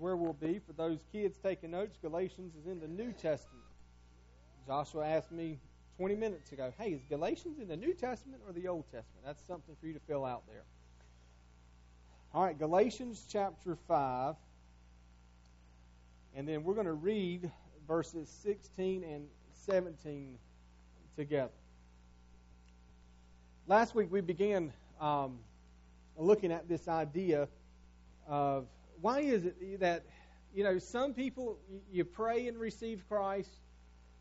where we'll be. For those kids taking notes, Galatians is in the New Testament. Joshua asked me 20 minutes ago, hey, is Galatians in the New Testament or the Old Testament? That's something for you to fill out there. All right, Galatians chapter 5. And then we're going to read verses 16 and 17 together. Last week we began um, looking at this idea of why is it that you know some people you pray and receive Christ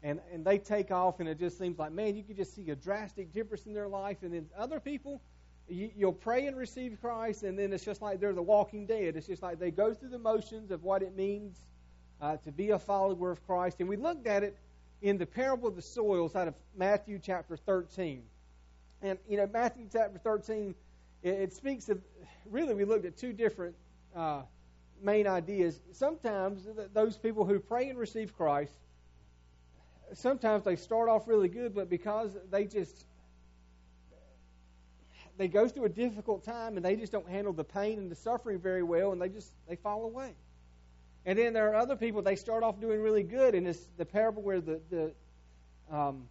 and and they take off and it just seems like man you can just see a drastic difference in their life and then other people you, you'll pray and receive Christ and then it's just like they're the walking dead. It's just like they go through the motions of what it means uh, to be a follower of Christ. And we looked at it in the parable of the soils out of Matthew chapter 13 and you know Matthew chapter 13 it, it speaks of really we looked at two different uh, main ideas. Sometimes those people who pray and receive Christ, sometimes they start off really good, but because they just they go through a difficult time and they just don't handle the pain and the suffering very well, and they just they fall away. And then there are other people they start off doing really good, and it's the parable where the the um,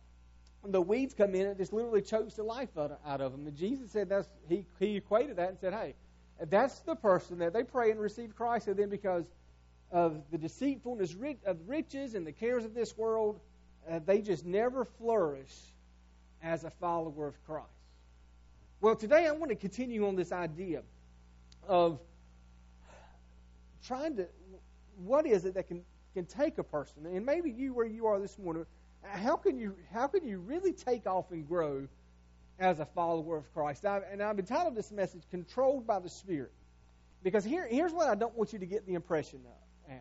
the weeds come in, it just literally chokes the life out of them. And Jesus said that's he he equated that and said, hey that's the person that they pray and receive Christ, and then because of the deceitfulness of riches and the cares of this world, uh, they just never flourish as a follower of Christ. Well, today I want to continue on this idea of trying to, what is it that can, can take a person, and maybe you where you are this morning, how can you, how can you really take off and grow as a follower of Christ. I, and I've entitled this message, Controlled by the Spirit. Because here, here's what I don't want you to get the impression of as.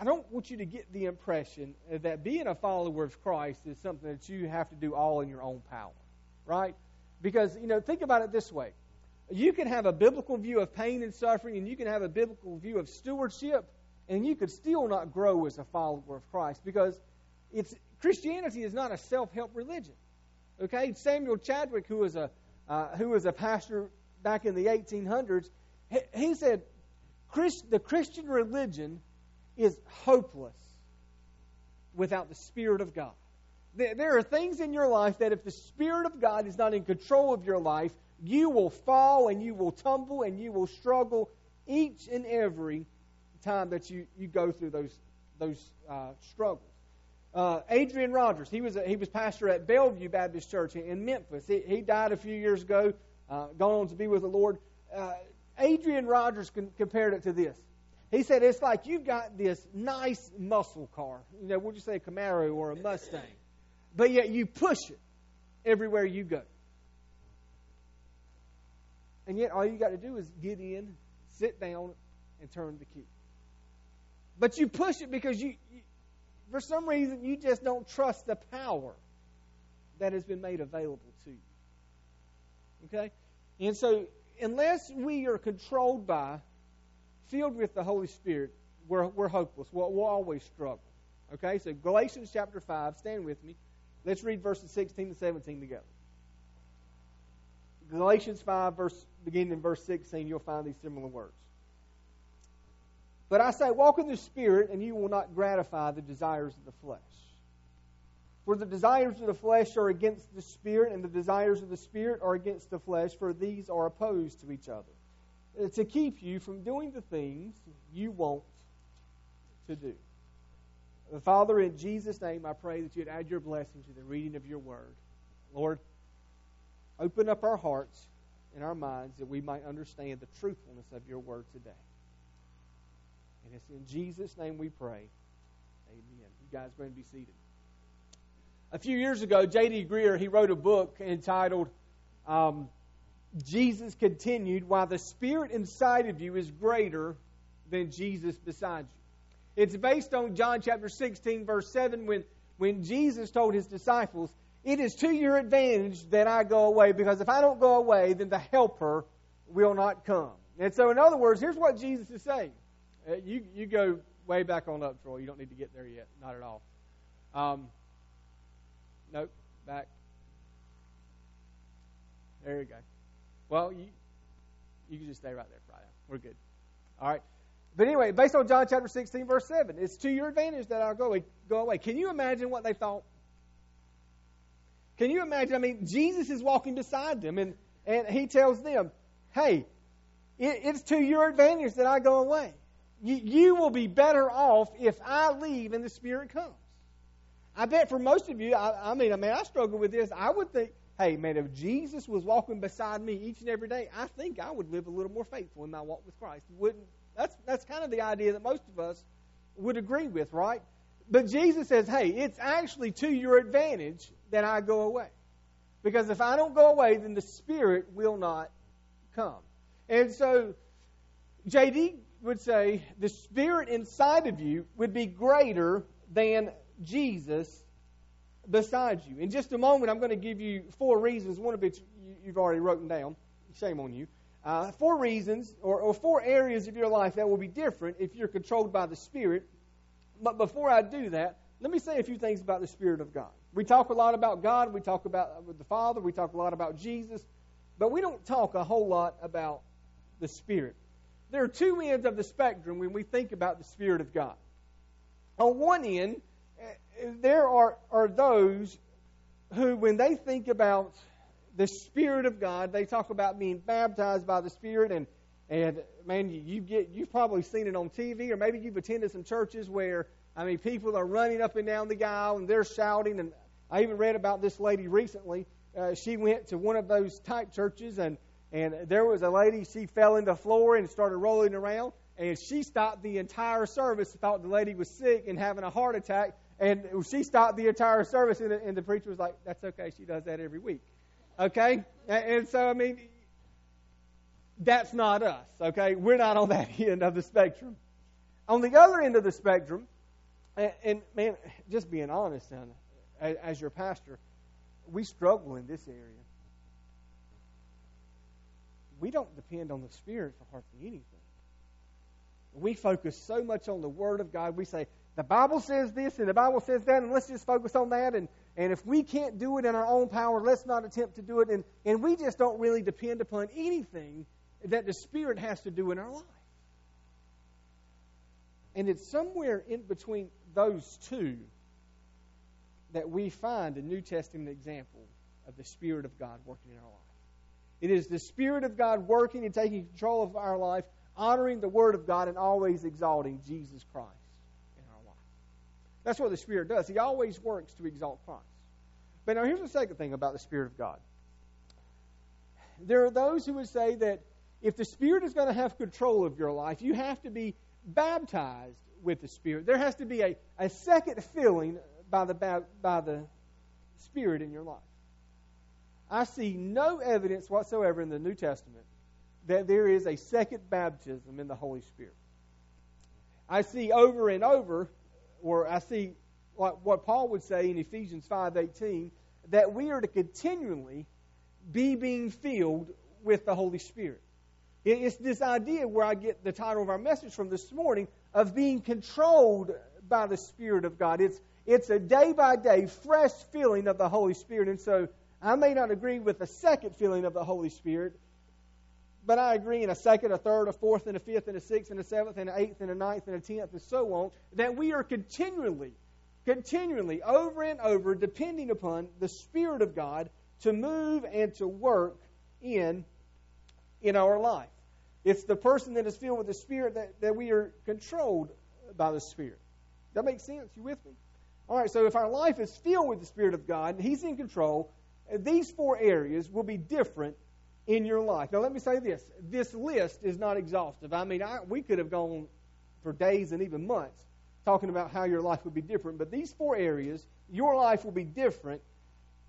I don't want you to get the impression that being a follower of Christ is something that you have to do all in your own power. Right? Because, you know, think about it this way. You can have a biblical view of pain and suffering, and you can have a biblical view of stewardship, and you could still not grow as a follower of Christ because it's Christianity is not a self-help religion. Okay, Samuel Chadwick, who was a uh, who was a pastor back in the 1800s, he, he said, Christ, "The Christian religion is hopeless without the Spirit of God." There, there are things in your life that, if the Spirit of God is not in control of your life, you will fall and you will tumble and you will struggle each and every time that you, you go through those those uh, struggles. Uh, Adrian Rogers, he was a, he was pastor at Bellevue Baptist Church in Memphis. He, he died a few years ago, uh, gone on to be with the Lord. Uh, Adrian Rogers con- compared it to this. He said it's like you've got this nice muscle car. You know, would you say a Camaro or a Mustang? But yet you push it everywhere you go. And yet all you got to do is get in, sit down, and turn the key. But you push it because you, you for some reason, you just don't trust the power that has been made available to you. Okay? And so, unless we are controlled by, filled with the Holy Spirit, we're, we're hopeless. We'll, we'll always struggle. Okay? So, Galatians chapter 5, stand with me. Let's read verses 16 to 17 together. Galatians 5, verse, beginning in verse 16, you'll find these similar words. But I say, walk in the Spirit, and you will not gratify the desires of the flesh. For the desires of the flesh are against the Spirit, and the desires of the Spirit are against the flesh, for these are opposed to each other, uh, to keep you from doing the things you want to do. Father, in Jesus' name, I pray that you'd add your blessing to the reading of your word. Lord, open up our hearts and our minds that we might understand the truthfulness of your word today. And it's in Jesus' name we pray. Amen. You guys going to be seated. A few years ago, J.D. Greear, he wrote a book entitled um, Jesus Continued Why the Spirit Inside of You is Greater Than Jesus Beside You. It's based on John chapter 16, verse 7, when, when Jesus told his disciples, It is to your advantage that I go away, because if I don't go away, then the Helper will not come. And so, in other words, here's what Jesus is saying you you go way back on up, Troy. You don't need to get there yet. Not at all. Um, nope. Back. There you go. Well, you you can just stay right there, Friday. We're good. All right. But anyway, based on John chapter 16, verse 7, it's to your advantage that I go away. Go away. Can you imagine what they thought? Can you imagine? I mean, Jesus is walking beside them, and, and he tells them, hey, it, it's to your advantage that I go away. You, will be better off if I leave and the Spirit comes. I bet for most of you, I, I mean, I mean, I struggle with this. I would think, hey, man, if Jesus was walking beside me each and every day, I think I would live a little more faithful in my walk with Christ. Wouldn't that's that's kind of the idea that most of us would agree with, right? But Jesus says, hey, it's actually to your advantage that I go away. Because if I don't go away, then the Spirit will not come. And so JD would say the Spirit inside of you would be greater than Jesus beside you. In just a moment, I'm going to give you four reasons, one of which you've already written down. Shame on you. Uh, four reasons or, or four areas of your life that will be different if you're controlled by the Spirit. But before I do that, let me say a few things about the Spirit of God. We talk a lot about God, we talk about uh, the Father, we talk a lot about Jesus, but we don't talk a whole lot about the Spirit. There are two ends of the spectrum when we think about the Spirit of God. On one end, uh, there are, are those who, when they think about the Spirit of God. They talk about being baptized by the Spirit, and and man, you, you get you've probably seen it on TV, or maybe you've attended some churches where I mean people are running up and down the aisle and they're shouting. And I even read about this lady recently. Uh, she went to one of those type churches, and and there was a lady. She fell in the floor and started rolling around, and she stopped the entire service. Thought the lady was sick and having a heart attack, and she stopped the entire service. And the, and the preacher was like, "That's okay. She does that every week." Okay? And so, I mean, that's not us. Okay? We're not on that end of the spectrum. On the other end of the spectrum, and, and man, just being honest, as, as your pastor, we struggle in this area. We don't depend on the Spirit for hardly anything. We focus so much on the Word of God. We say, the Bible says this and the Bible says that, and let's just focus on that. And, and if we can't do it in our own power, let's not attempt to do it. And, and we just don't really depend upon anything that the Spirit has to do in our life. And it's somewhere in between those two that we find a New Testament example of the Spirit of God working in our life. It is the Spirit of God working and taking control of our life, honoring the Word of God, and always exalting Jesus Christ. In our life. That's what the Spirit does. He always works to exalt Christ. But now here's the second thing about the Spirit of God. There are those who would say that if the Spirit is going to have control of your life, you have to be baptized with the Spirit. There has to be a, a second filling by the, by the Spirit in your life. I see no evidence whatsoever in the New Testament that there is a second baptism in the Holy Spirit. I see over and over or I see what, what Paul would say in Ephesians 5:18 that we are to continually be being filled with the Holy Spirit. It's this idea where I get the title of our message from this morning of being controlled by the Spirit of God. It's it's a day by day fresh feeling of the Holy Spirit. And so I may not agree with the second feeling of the Holy Spirit, but I agree in a second, a third, a fourth, and a fifth, and a sixth, and a seventh, and an eighth, and a ninth, and a tenth, and so on, that we are continually, continually, over and over, depending upon the Spirit of God to move and to work in in our life. It's the person that is filled with the Spirit that, that we are controlled by the Spirit. That makes sense? You with me? All right, so if our life is filled with the Spirit of God and He's in control, these four areas will be different in your life. Now, let me say this this list is not exhaustive. I mean, I, we could have gone for days and even months talking about how your life would be different, but these four areas, your life will be different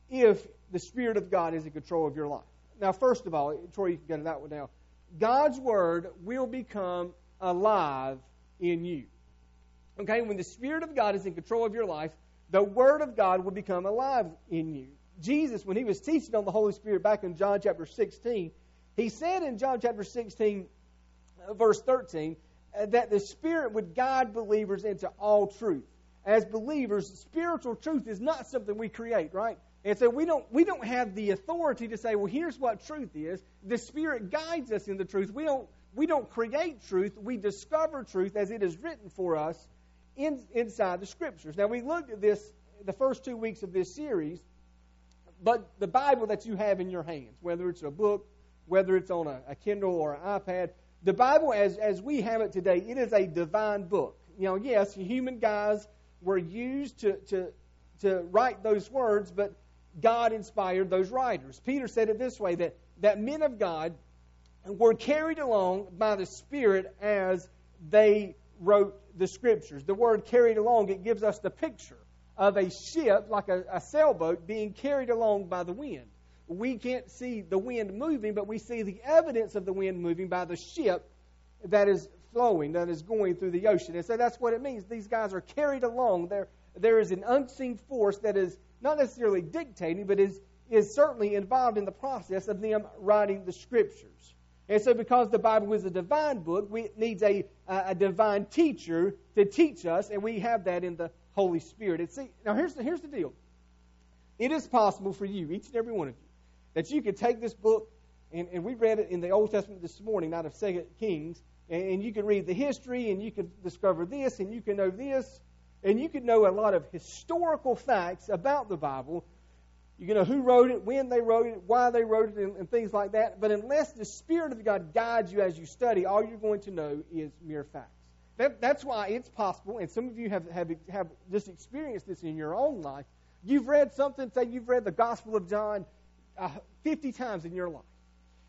if the Spirit of God is in control of your life. Now, first of all, Troy, you can get to that one now. God's Word will become alive in you. Okay, when the Spirit of God is in control of your life, the Word of God will become alive in you. Jesus, when he was teaching on the Holy Spirit back in John chapter 16, he said in John chapter 16, uh, verse 13, uh, that the Spirit would guide believers into all truth. As believers, spiritual truth is not something we create, right? And so we don't we don't have the authority to say, well, here's what truth is. The Spirit guides us in the truth. We don't we don't create truth, we discover truth as it is written for us in, inside the Scriptures. Now, we looked at this the first two weeks of this series, but the Bible that you have in your hands, whether it's a book, whether it's on a, a Kindle or an iPad, the Bible as, as we have it today, it is a divine book. You know, yes, human guys were used to, to, to write those words, but God inspired those writers. Peter said it this way that, that men of God were carried along by the Spirit as they wrote the Scriptures. The word carried along, it gives us the picture of a ship, like a, a sailboat, being carried along by the wind. We can't see the wind moving, but we see the evidence of the wind moving by the ship that is flowing, that is going through the ocean. And so that's what it means. These guys are carried along. There, there is an unseen force that is not necessarily dictating, but is, is certainly involved in the process of them writing the Scriptures. And so, because the Bible is a divine book, we, it needs a, a divine teacher to teach us, and we have that in the Holy Spirit. And see, now here's the, here's the deal. It is possible for you, each and every one of you, that you could take this book, and, and we read it in the Old Testament this morning, out of Second Kings, and, and you can read the history, and you can discover this, and you can know this, and you can know a lot of historical facts about the Bible you can know who wrote it, when they wrote it, why they wrote it, and, and, things like that. But unless the Spirit of God guides you as you study, all you're going to know is mere facts. That, that's why it's possible, and some of you have, have, have just experienced this in your own life. You've read something, say you've read the Gospel of John uh, 50 times in your life.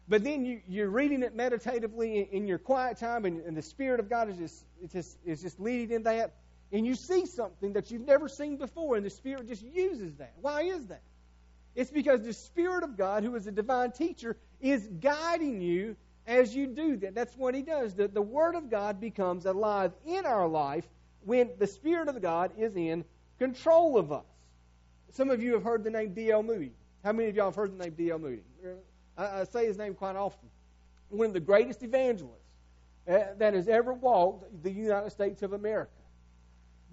But then you, you're reading it meditatively in, in your quiet time, and, and, the Spirit of God is just, just, is just leading in that. And you see something that you've never seen before, and the Spirit just uses that. Why is that? It's because the Spirit of God, who is a divine teacher, is guiding you as you do that. That's what He does. The, the Word of God becomes alive in our life when the Spirit of God is in control of us. Some of you have heard the name D.L. Moody. How many of y'all have heard the name D.L. Moody? I, I say his name quite often. One of the greatest evangelists uh, that has ever walked the United States of America.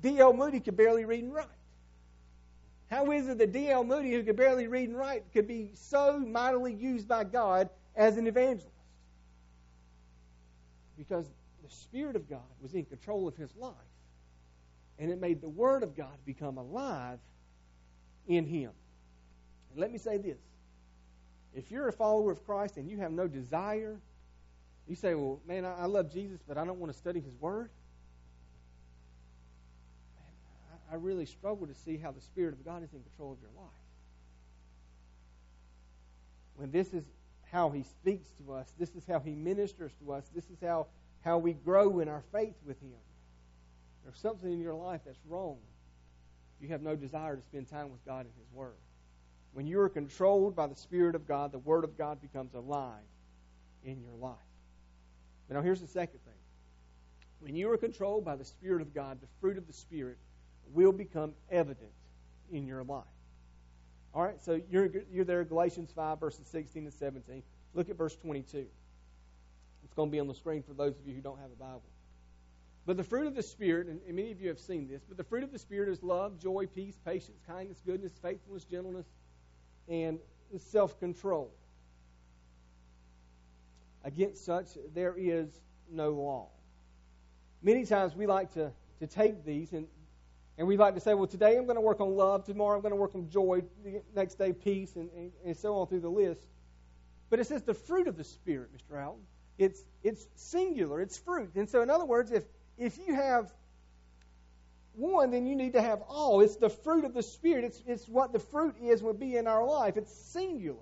D.L. Moody could barely read and write. How is it that D.L. Moody, who could barely read and write, could be so mightily used by God as an evangelist? Because the Spirit of God was in control of his life, and it made the Word of God become alive in him. And let me say this if you're a follower of Christ and you have no desire, you say, Well, man, I, I love Jesus, but I don't want to study his Word. I really struggle to see how the Spirit of God is in control of your life. When this is how He speaks to us, this is how He ministers to us, this is how, how we grow in our faith with Him. There's something in your life that's wrong. You have no desire to spend time with God in His Word. When you are controlled by the Spirit of God, the Word of God becomes alive in your life. Now, here's the second thing. When you are controlled by the Spirit of God, the fruit of the Spirit will become evident in your life. All right, so you're, you're there, Galatians 5, verses 16 and 17. Look at verse 22. It's going to be on the screen for those of you who don't have a Bible. But the fruit of the Spirit, and many of you have seen this, but the fruit of the Spirit is love, joy, peace, patience, kindness, goodness, faithfulness, gentleness, and self control. Against such, there is no law. Many times we like to, to take these and and we like to say, well, today I'm going to work on love, tomorrow I'm going to work on joy, the next day peace, and, and, and so on through the list. But it says the fruit of the Spirit, Mr. Alton. It's, it's singular, it's fruit. And so, in other words, if, if you have one, then you need to have all. It's the fruit of the Spirit. It's, it's what the fruit is would be in our life. It's singular.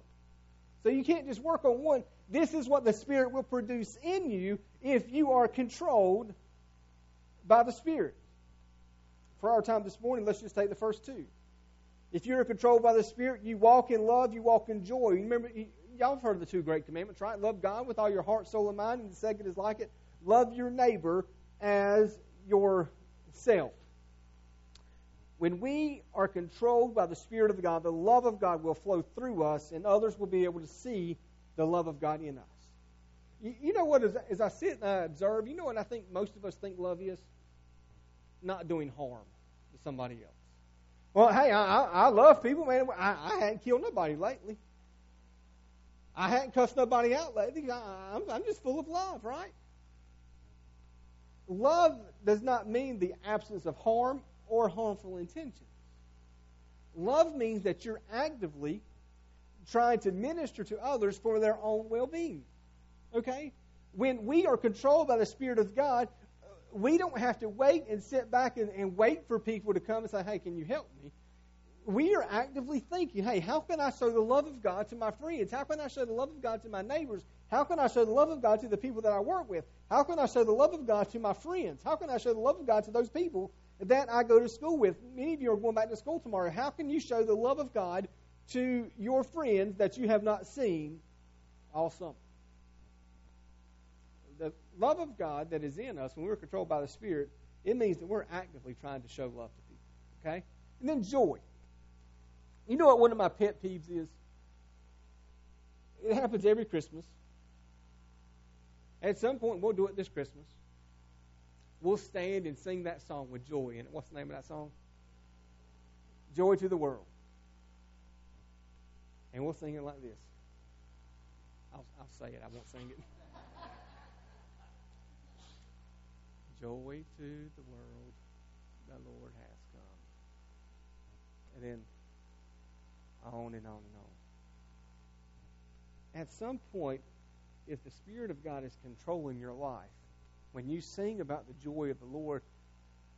So you can't just work on one. This is what the Spirit will produce in you if you are controlled by the Spirit for our time this morning, let's just take the first two. If you're controlled by the Spirit, you walk in love, you walk in joy. You remember, y'all have heard the two great commandments, right? Love God with all your heart, soul, and mind. And the second is like it love your neighbor as yourself. When we are controlled by the Spirit of God, the love of God will flow through us, and others will be able to see the love of God in us. You, you know what, as, as I sit and I observe, you know what I think most of us think love is? Not doing harm to somebody else. Well, hey, I, I love people, man. I, I hadn't killed nobody lately. I hadn't cussed nobody out lately. I, I'm, I'm just full of love, right? Love does not mean the absence of harm or harmful intentions. Love means that you're actively trying to minister to others for their own well being. Okay? When we are controlled by the Spirit of God, we don't have to wait and sit back and, and wait for people to come and say, hey, can you help me? we are actively thinking, hey, how can I show the love of God to my friends? How can I show the love of God to my neighbors? How can I show the love of God to the people that I work with? How can I show the love of God to my friends? How can I show the love of God to those people that I go to school with? Many of you are going back to school tomorrow. How can you show the love of God to your friends that you have not seen all summer? Love of God that is in us when we're controlled by the Spirit, it means that we're actively trying to show love to people. Okay? And then joy. You know what one of my pet peeves is? It happens every Christmas. At some point, we'll do it this Christmas. We'll stand and sing that song with joy in it. What's the name of that song? Joy to the World. And we'll sing it like this. I'll, I'll say it, I won't sing it. Joy to the world, the Lord has come. And then on and on and on. At some point, if the Spirit of God is controlling your life, when you sing about the joy of the Lord,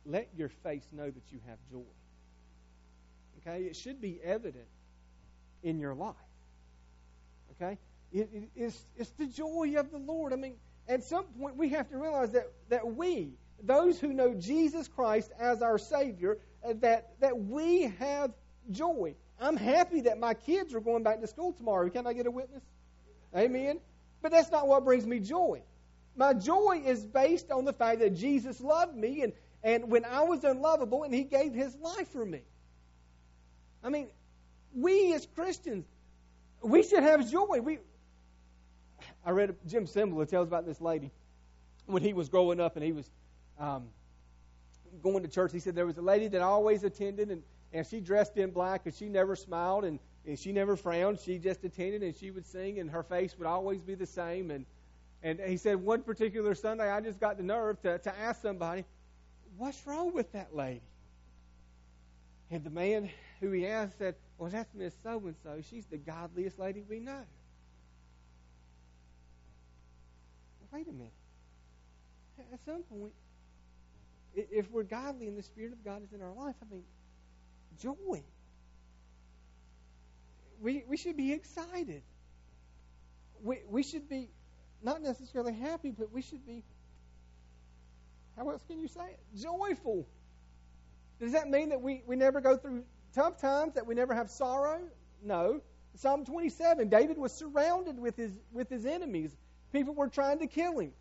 let your face know that you have joy. Okay? It should be evident in your life. Okay? It, it, it's, it's the joy of the Lord. I mean, at some point, we have to realize that, that we, those who know Jesus Christ as our Savior, uh, that, that we have joy. I'm happy that my kids are going back to school tomorrow. Can I get a witness? Amen. But that's not what brings me joy. My joy is based on the fact that Jesus loved me and, and when I was unlovable and he gave his life for me. I mean, we as Christians, we should have joy. We I read Jim Cymbala tells about this lady when he was growing up and he was um, going to church. He said there was a lady that always attended and and she dressed in black and she never smiled and, and she never frowned. She just attended and she would sing and her face would always be the same. And, and he said one particular Sunday, I just got the nerve to, to ask somebody, what's wrong with that lady? And the man who he asked said, well, that's Miss So-and-so. She's the godliest lady we know. Wait a minute. At some point, if we're godly and the Spirit of God is in our life, I mean, joy. We, we should be excited. We, we should be not necessarily happy, but we should be, how else can you say it? Joyful. Does that mean that we, we never go through tough times, that we never have sorrow? No. Psalm 27, David was surrounded with his, with his enemies. People were trying to kill him.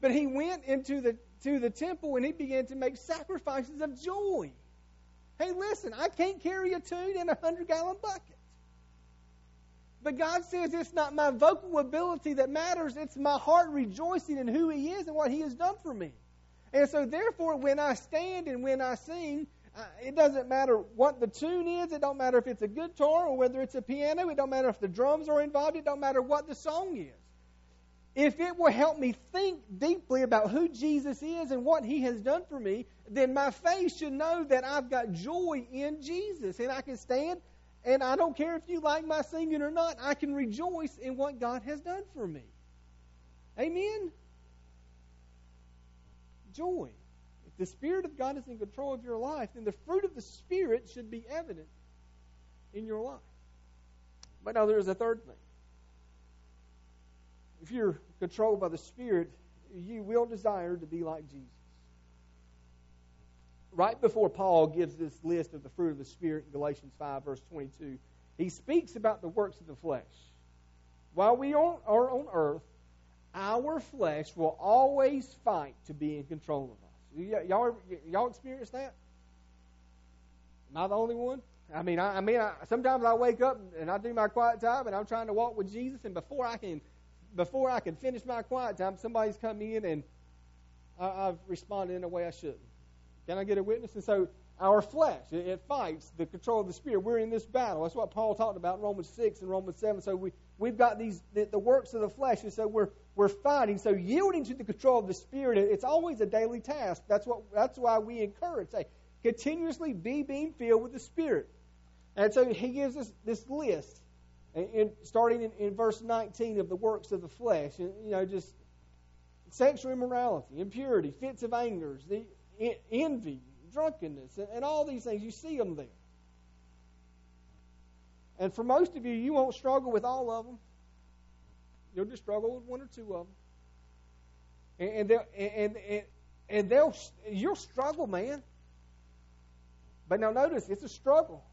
But he went into the, to the temple and he began to make sacrifices of joy. Hey, listen, I can't carry a tune in a hundred gallon bucket. But God says it's not my vocal ability that matters, it's my heart rejoicing in who He is and what He has done for me. And so, therefore, when I stand and when I sing, it doesn't matter what the tune is. It don't matter if it's a guitar or whether it's a piano. It don't matter if the drums are involved. It don't matter what the song is if it will help me think deeply about who Jesus is and what he has done for me, then my faith should know that I've got joy in Jesus. And I can stand, and I don't care if you like my singing or not, I can rejoice in what God has done for me. Amen? Joy. If the Spirit of God is in control of your life, then the fruit of the Spirit should be evident in your life. But now there's a third thing if you're controlled by the Spirit, you will desire to be like Jesus. Right before Paul gives this list of the fruit of the Spirit in Galatians 5, verse 22, he speaks about the works of the flesh. While we are on earth, our flesh will always fight to be in control of us. Y'all, y'all experience that? Am I the only one? I mean, I, I mean, I, sometimes I wake up and I do my quiet time, and I'm trying to walk with Jesus, and before I can before I can finish my quiet time, somebody's come in and I, have responded in a way I shouldn't. Can I get a witness? And so our flesh, it, it, fights the control of the spirit. We're in this battle. That's what Paul talked about in Romans 6 and Romans 7. So we, we've got these the, the, works of the flesh, and so we're we're fighting. So yielding to the control of the Spirit, it's always a daily task. That's what that's why we encourage say continuously be being filled with the Spirit. And so he gives us this list, in, starting in, in verse 19 of the works of the flesh, and you know just sexual immorality, impurity, fits of anger, the envy, drunkenness, and, and all these things. You see them there. And for most of you, you won't struggle with all of them. You'll just struggle with one or two of them. And, and, and, and, and they'll, you'll struggle, man. But now notice, it's a struggle.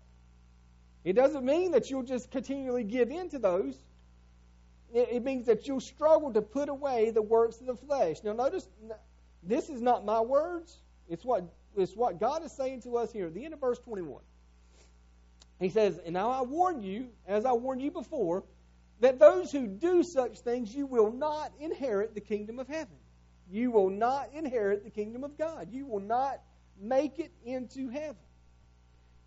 It doesn't mean that you'll just continually give in to those. It, means that you'll struggle to put away the works of the flesh. Now notice, this is not my words. It's what, it's what God is saying to us here at the end of verse 21. He says, And now I warn you, as I warned you before, that those who do such things, you will not inherit the kingdom of heaven. You will not inherit the kingdom of God. You will not make it into heaven.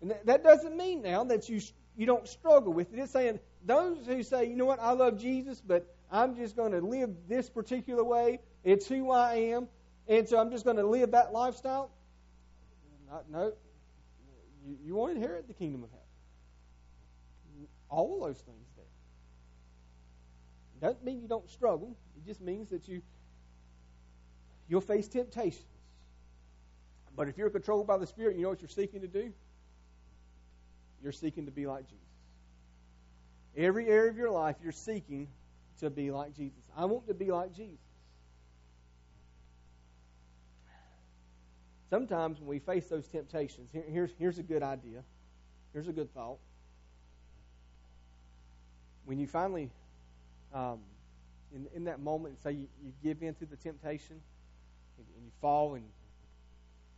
And that, doesn't mean now that you, you don't struggle with it. It's saying those who say, you know what, I love Jesus, but I'm just going to live this particular way. It's who I am. And so I'm just going to live that lifestyle. Not, no. You, you won't inherit the kingdom of heaven all those things there. Doesn't mean you don't struggle. It just means that you you'll face temptations. But if you're controlled by the Spirit, you know what you're seeking to do? You're seeking to be like Jesus. Every area of your life, you're seeking to be like Jesus. I want to be like Jesus. Sometimes when we face those temptations, here, here's, here's a good idea. Here's a good thought when you finally, um, in, in that moment, say you, you give in to the temptation and, and you fall, and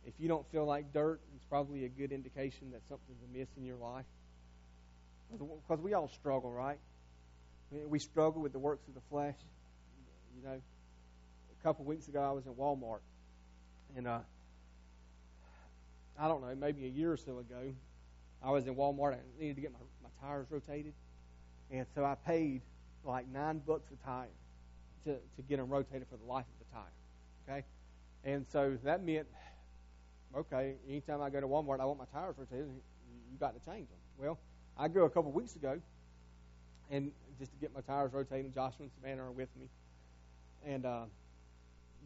if you don't feel like dirt, it's probably a good indication that something's amiss in your life. Because we all struggle, right? We struggle with the works of the flesh. You know, a couple of weeks ago, I was in Walmart, and uh, I don't know, maybe a year or so ago, I was in Walmart. I needed to get my, my tires rotated. And so I paid like nine bucks a tire to, to get them rotated for the life of the tire. Okay? And so that meant, okay, anytime I go to Walmart, I want my tires rotated, you got to change them. Well, I go a couple weeks ago, and just to get my tires rotated, Joshua and Savannah are with me, and uh,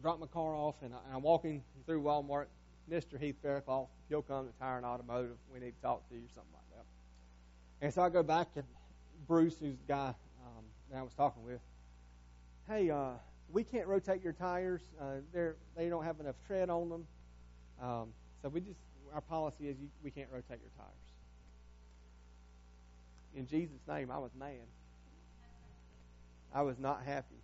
drop my car off, and, I, am walking through Walmart. Mr. Heath Faircloth, he'll come to Tire and Automotive. We need to talk to you, something like that. And so I go back and Bruce, who's the guy um, that I was talking with, hey, uh, we can't rotate your tires. Uh, they're, they don't have enough tread on them. Um, so we just, our policy is you, we can't rotate your tires. In Jesus' name, I was mad. I was not happy.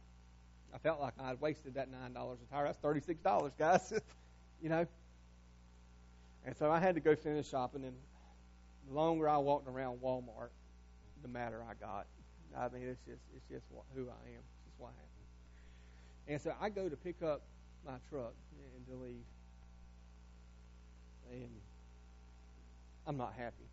I felt like I had wasted that $9 a tire. That's $36, guys. you know? And so I had to go finish shopping, and the longer I walked around Walmart, the matter I got. I mean, it's just it's just who I am. It's just what happened. And so I go to pick up my truck and to leave, and I'm not happy.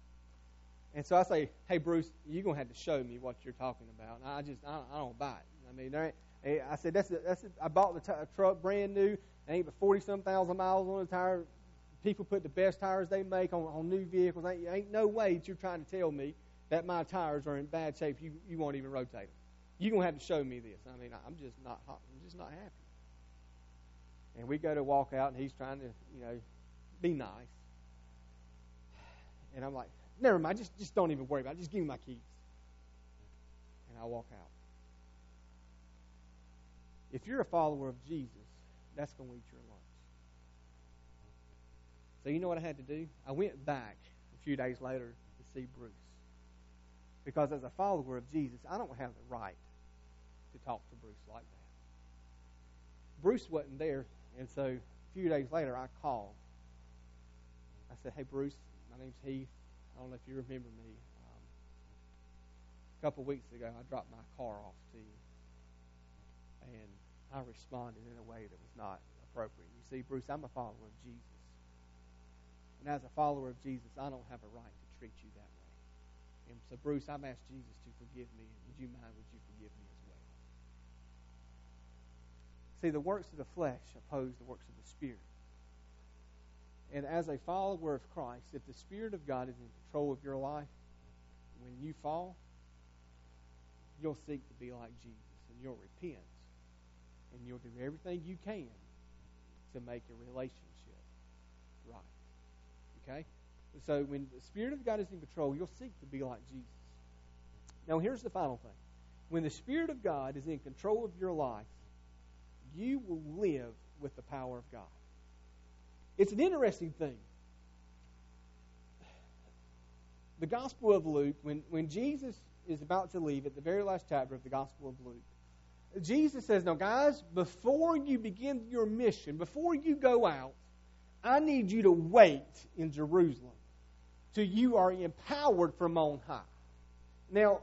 And so I say, "Hey, Bruce, you're gonna have to show me what you're talking about." And I just I, I don't buy it. I mean, there ain't, eh, I said that's a, that's a, I bought the t- truck brand new. Ain't but forty some thousand miles on the tire. People put the best tires they make on, on new vehicles. Ain't, ain't no way that you're trying to tell me that my tires are in bad shape, you, you won't even rotate them. You're going to have to show me this. I mean, I'm just not I'm just not happy. And we go to walk out, and he's trying to, you know, be nice. And I'm like, never mind, just, just don't even worry about it. Just give me my keys. And I walk out. If you're a follower of Jesus, that's going to eat your lunch. So you know what I had to do? I went back a few days later to see Bruce. Because as a follower of Jesus, I don't have the right to talk to Bruce like that. Bruce wasn't there, and so a few days later I called. I said, Hey, Bruce, my name's Heath. I don't know if you remember me. Um, a couple of weeks ago, I dropped my car off to you, and I responded in a way that was not appropriate. You see, Bruce, I'm a follower of Jesus. And as a follower of Jesus, I don't have a right to treat you that way. And so, Bruce, I've asked Jesus to forgive me. Would you mind? Would you forgive me as well? See, the works of the flesh oppose the works of the Spirit. And as a follower of Christ, if the Spirit of God is in control of your life, when you fall, you'll seek to be like Jesus and you'll repent and you'll do everything you can to make a relationship right. Okay? So when the Spirit of God is in control, you'll seek to be like Jesus. Now, here's the final thing. When the Spirit of God is in control of your life, you will live with the power of God. It's an interesting thing. The Gospel of Luke, when, when Jesus is about to leave at the very last chapter of the Gospel of Luke, Jesus says, Now, guys, before you begin your mission, before you go out, I need you to wait in Jerusalem till you are empowered from on high. Now,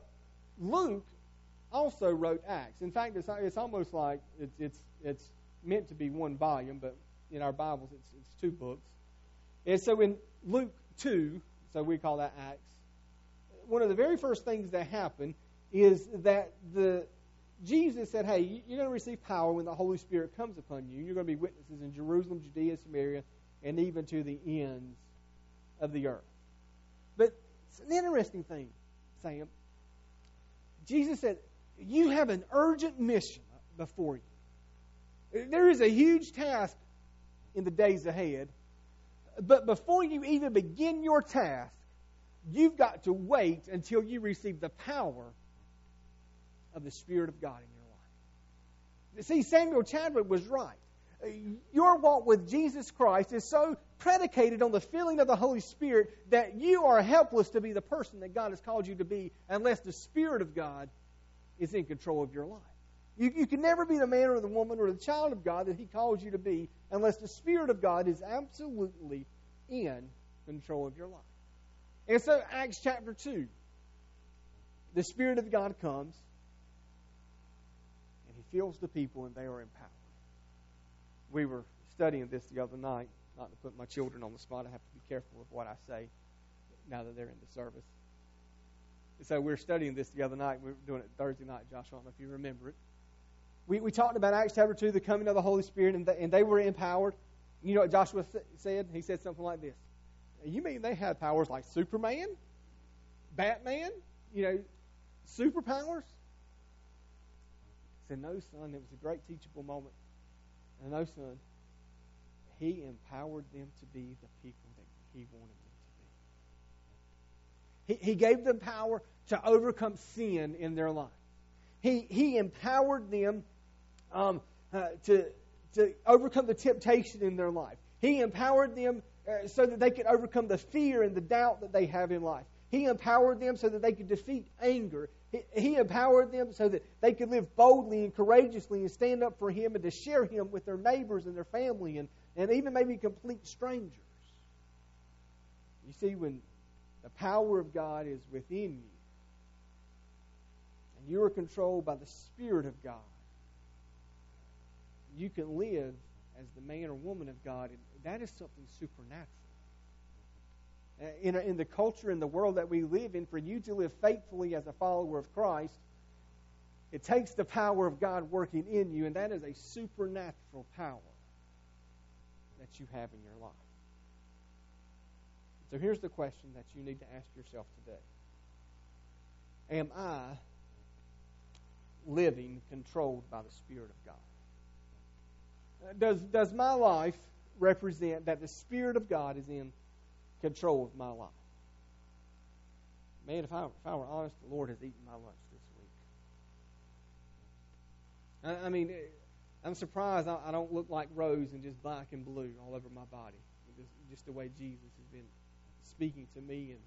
Luke also wrote Acts. In fact, it's, it's almost like it's, it's, it's meant to be one volume, but in our Bibles, it's, it's two books. And so in Luke 2, so we call that Acts, one of the very first things that happen is that the Jesus said, Hey, you're going to receive power when the Holy Spirit comes upon you. You're going to be witnesses in Jerusalem, Judea, Samaria, and even to the ends of the earth. But it's an interesting thing, Sam. Jesus said, You have an urgent mission before you. There is a huge task in the days ahead. But before you even begin your task, you've got to wait until you receive the power of the Spirit of God in your life. See, Samuel Chadwick was right. Your walk with Jesus Christ is so predicated on the filling of the Holy Spirit that you are helpless to be the person that God has called you to be unless the Spirit of God is in control of your life. You, you can never be the man or the woman or the child of God that He calls you to be unless the Spirit of God is absolutely in control of your life. And so, Acts chapter 2, the Spirit of God comes and He fills the people and they are empowered. We were studying this the other night, not to put my children on the spot. I have to be careful of what I say now that they're in the service. So we were studying this the other night. We were doing it Thursday night, Joshua. I don't know if you remember it. We, we talked about Acts chapter 2, the coming of the Holy Spirit, and, the, and they were empowered. You know what Joshua said? He said something like this You mean they had powers like Superman? Batman? You know, superpowers? He said, No, son, it was a great teachable moment. And no, son, he empowered them to be the people that he wanted them to be. He, he gave them power to overcome sin in their life. He, he empowered them um, uh, to, to overcome the temptation in their life. He empowered them uh, so that they could overcome the fear and the doubt that they have in life. He empowered them so that they could defeat anger. He, he empowered them so that they could live boldly and courageously and stand up for Him and to share Him with their neighbors and their family and, and even maybe complete strangers. You see, when the power of God is within you and you are controlled by the Spirit of God, you can live as the man or woman of God. And that is something supernatural. Uh, in, in the culture, in the world that we live in, for you to live faithfully as a follower of Christ, it takes the power of God working in you, and that is a supernatural power that you have in your life. So here's the question that you need to ask yourself today Am I living controlled by the Spirit of God? Does, does my life represent that the Spirit of God is in control of my life? Man, if I, if I were honest, the Lord has eaten my lunch this week. I, I mean, I'm surprised I, I, don't look like Rose and just black and blue all over my body. Just, just the way Jesus has been speaking to me and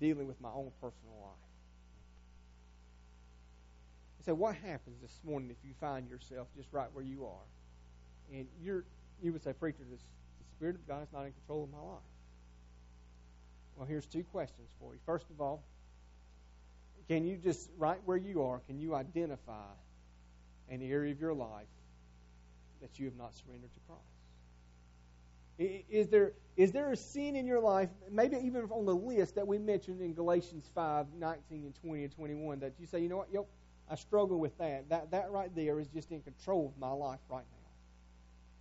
dealing with my own personal life. So, what happens this morning if you find yourself just right where you are? And you're you would say, preacher, this, the Spirit of God is not in control of my life. Well, here's two questions for you. First of all, can you just right where you are, can you identify an area of your life that you have not surrendered to Christ? Is there, is there a sin in your life, maybe even on the list that we mentioned in Galatians 5 19 and 20 and 21, that you say, you know what, yep, I struggle with that. That, that right there is just in control of my life right now.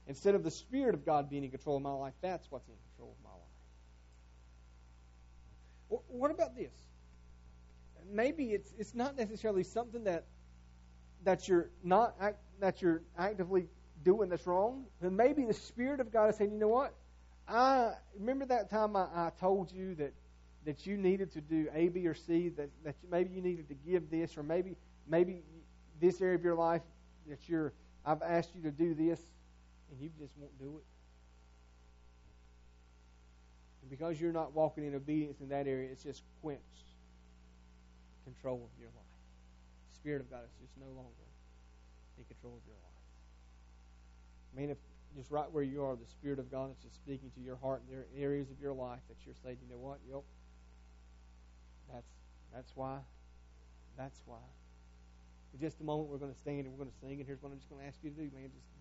Instead of the Spirit of God being in control of my life, that's what's in control of my life. What about this? Maybe it's, it's not necessarily something that that you're not that you're actively doing that's wrong, then maybe the Spirit of God is saying, you know what? I remember that time I, I told you that that you needed to do A, B, or C. That that maybe you needed to give this, or maybe maybe this area of your life that you're I've asked you to do this, and you just won't do it. And because you're not walking in obedience in that area, it's just quenched control of your life. The Spirit of God is just no longer in control of your life. I mean, if just right where you are, the Spirit of God is just speaking to your heart and there are areas of your life that you're saying, you know what? Yep. That's that's why. That's why. In just a moment, we're going to stand and we're going to sing, and here's what I'm just going to ask you to do, man. Just.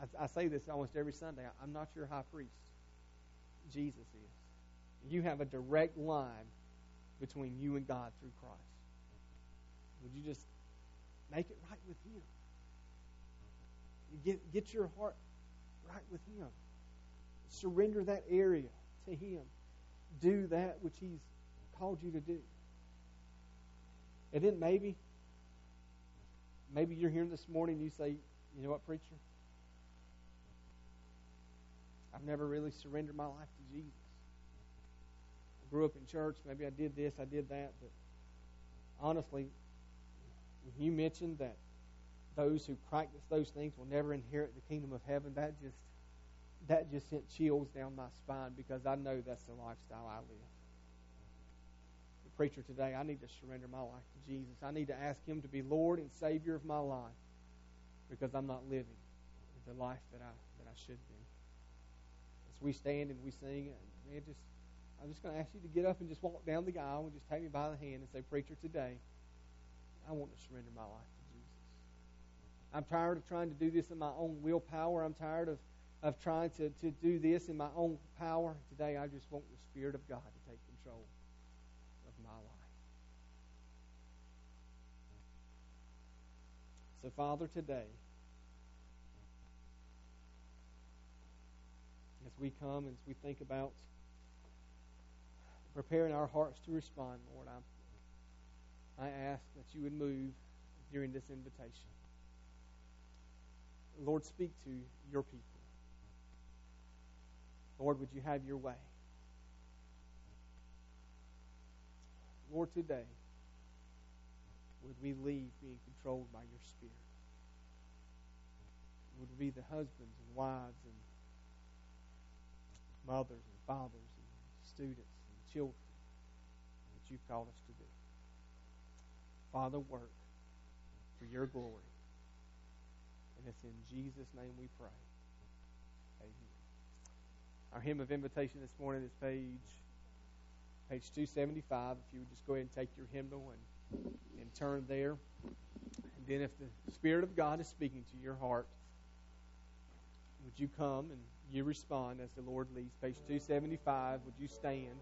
I, I, say this almost every Sunday. I'm not your high priest. Jesus is. You have a direct line between you and God through Christ. Would you just make it right with Him? Get, get your heart right with Him. Surrender that area to Him. Do that which He's called you to do. And then maybe, maybe you're here this morning and you say, you know what, preacher? I've never really surrendered my life to Jesus. I grew up in church. Maybe I did this, I did that. But honestly, when you mentioned that those who practice those things will never inherit the kingdom of heaven, that just that just sent chills down my spine because I know that's the lifestyle I live. The preacher today, I need to surrender my life to Jesus. I need to ask Him to be Lord and Savior of my life because I'm not living the life that I that I should be. We stand and we sing, man, just I'm just going to ask you to get up and just walk down the aisle and just take me by the hand and say, Preacher, today I want to surrender my life to Jesus. I'm tired of trying to do this in my own willpower. I'm tired of, of trying to, to do this in my own power. Today, I just want the Spirit of God to take control of my life. So, Father, today, as we come, as we think about preparing our hearts to respond, Lord, I, I ask that you would move during this invitation. Lord, speak to your people. Lord, would you have your way? Lord, today, would we leave being controlled by your Spirit? Would we be the husbands and wives and mothers and fathers and students and children that you've called us to do. Father, work for your glory. And it's in Jesus' name we pray. Amen. Our hymn of invitation this morning is page page 275. If you would just go ahead and take your hymnal and, and turn there. And then if the Spirit of God is speaking to your heart, would you come and you respond as the Lord leads? Page 275. Would you stand?